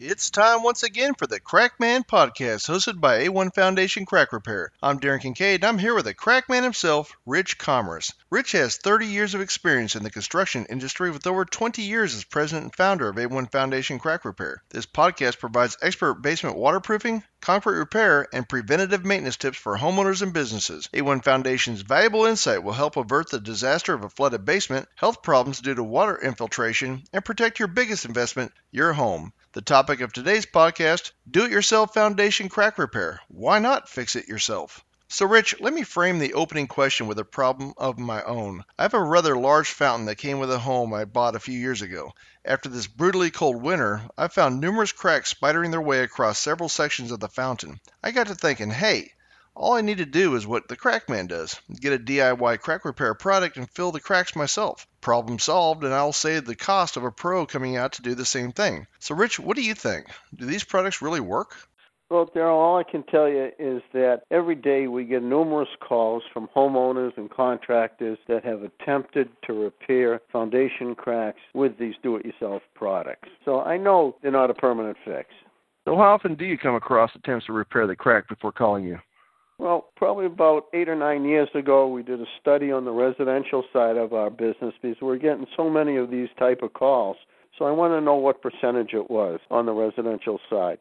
It's time once again for the Crackman Podcast, hosted by A1 Foundation Crack Repair. I'm Darren Kincaid, and I'm here with the Crackman himself, Rich Commerce. Rich has 30 years of experience in the construction industry with over 20 years as president and founder of A1 Foundation Crack Repair. This podcast provides expert basement waterproofing, concrete repair, and preventative maintenance tips for homeowners and businesses. A1 Foundation's valuable insight will help avert the disaster of a flooded basement, health problems due to water infiltration, and protect your biggest investment, your home. The topic of today's podcast Do It Yourself Foundation Crack Repair. Why not fix it yourself? So, Rich, let me frame the opening question with a problem of my own. I have a rather large fountain that came with a home I bought a few years ago. After this brutally cold winter, I found numerous cracks spidering their way across several sections of the fountain. I got to thinking, hey, all I need to do is what the Crackman does get a DIY crack repair product and fill the cracks myself. Problem solved, and I'll save the cost of a pro coming out to do the same thing. So, Rich, what do you think? Do these products really work? Well, Daryl, all I can tell you is that every day we get numerous calls from homeowners and contractors that have attempted to repair foundation cracks with these do it yourself products. So I know they're not a permanent fix. So, how often do you come across attempts to repair the crack before calling you? Well, probably about eight or nine years ago, we did a study on the residential side of our business because we're getting so many of these type of calls. So I want to know what percentage it was on the residential side.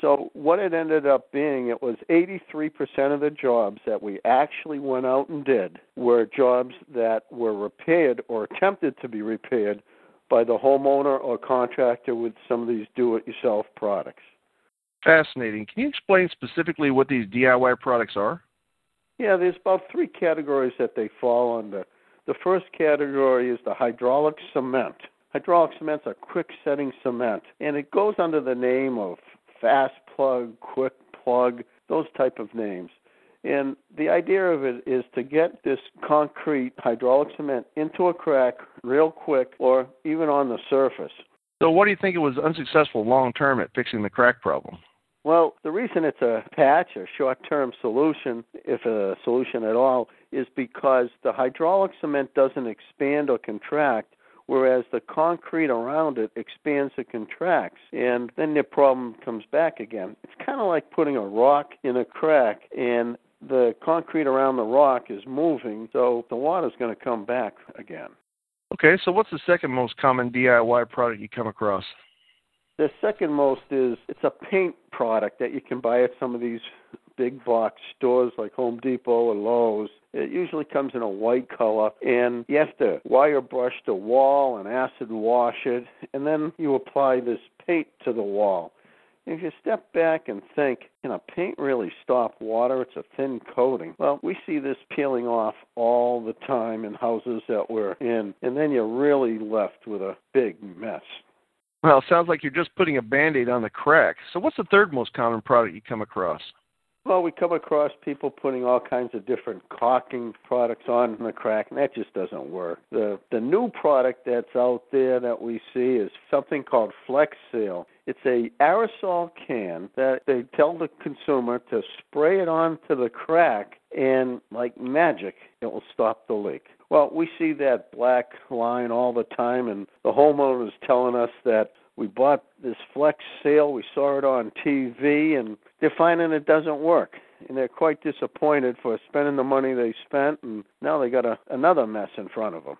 So what it ended up being, it was 83% of the jobs that we actually went out and did were jobs that were repaired or attempted to be repaired by the homeowner or contractor with some of these do-it-yourself products. Fascinating. Can you explain specifically what these DIY products are? Yeah, there's about three categories that they fall under. The first category is the hydraulic cement. Hydraulic cement's a quick setting cement, and it goes under the name of fast plug, quick plug, those type of names. And the idea of it is to get this concrete hydraulic cement into a crack real quick or even on the surface. So, what do you think it was unsuccessful long term at fixing the crack problem? Well, the reason it's a patch, a short term solution, if a solution at all, is because the hydraulic cement doesn't expand or contract, whereas the concrete around it expands and contracts. And then the problem comes back again. It's kind of like putting a rock in a crack, and the concrete around the rock is moving, so the water's going to come back again. Okay, so what's the second most common DIY product you come across? The second most is it's a paint product that you can buy at some of these big box stores like Home Depot or Lowe's. It usually comes in a white color, and you have to wire brush the wall and acid wash it, and then you apply this paint to the wall. If you step back and think, can a paint really stop water? It's a thin coating. Well, we see this peeling off all the time in houses that we're in, and then you're really left with a big mess. Well, it sounds like you're just putting a band aid on the crack. So, what's the third most common product you come across? Well, we come across people putting all kinds of different caulking products on the crack, and that just doesn't work. The the new product that's out there that we see is something called Flex Seal. It's a aerosol can that they tell the consumer to spray it onto the crack, and like magic, it will stop the leak. Well, we see that black line all the time, and the homeowner is telling us that we bought this Flex Seal, we saw it on TV, and they're finding it doesn't work. And they're quite disappointed for spending the money they spent, and now they got a, another mess in front of them.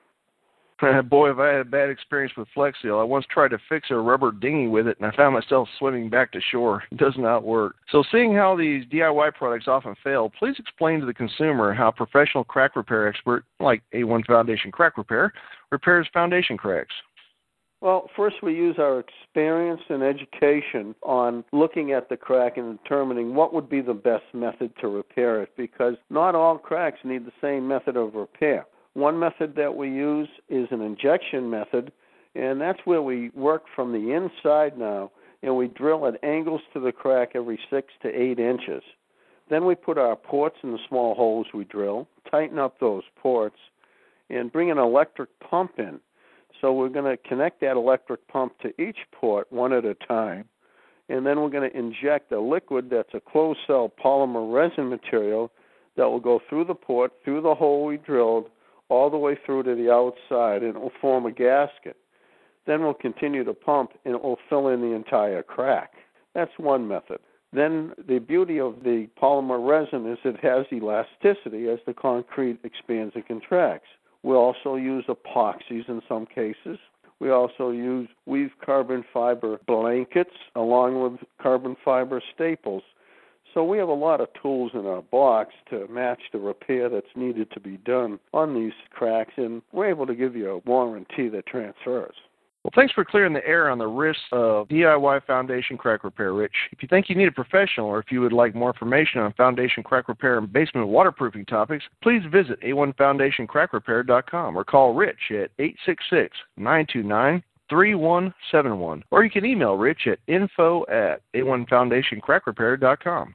Boy, have I had a bad experience with Flex Seal. I once tried to fix a rubber dinghy with it, and I found myself swimming back to shore. It does not work. So, seeing how these DIY products often fail, please explain to the consumer how professional crack repair expert, like A1 Foundation Crack Repair, repairs foundation cracks. Well, first we use our experience and education on looking at the crack and determining what would be the best method to repair it because not all cracks need the same method of repair. One method that we use is an injection method, and that's where we work from the inside now and we drill at angles to the crack every six to eight inches. Then we put our ports in the small holes we drill, tighten up those ports, and bring an electric pump in. So we're going to connect that electric pump to each port one at a time, and then we're going to inject a liquid that's a closed cell polymer resin material that will go through the port, through the hole we drilled, all the way through to the outside, and it will form a gasket. Then we'll continue to pump, and it will fill in the entire crack. That's one method. Then the beauty of the polymer resin is it has elasticity as the concrete expands and contracts. We also use epoxies in some cases. We also use weave carbon fiber blankets along with carbon fiber staples. So we have a lot of tools in our box to match the repair that's needed to be done on these cracks, and we're able to give you a warranty that transfers. Well, thanks for clearing the air on the risks of DIY foundation crack repair, Rich. If you think you need a professional or if you would like more information on foundation crack repair and basement waterproofing topics, please visit a1foundationcrackrepair.com or call Rich at 866 929 3171. Or you can email Rich at info at a1foundationcrackrepair.com.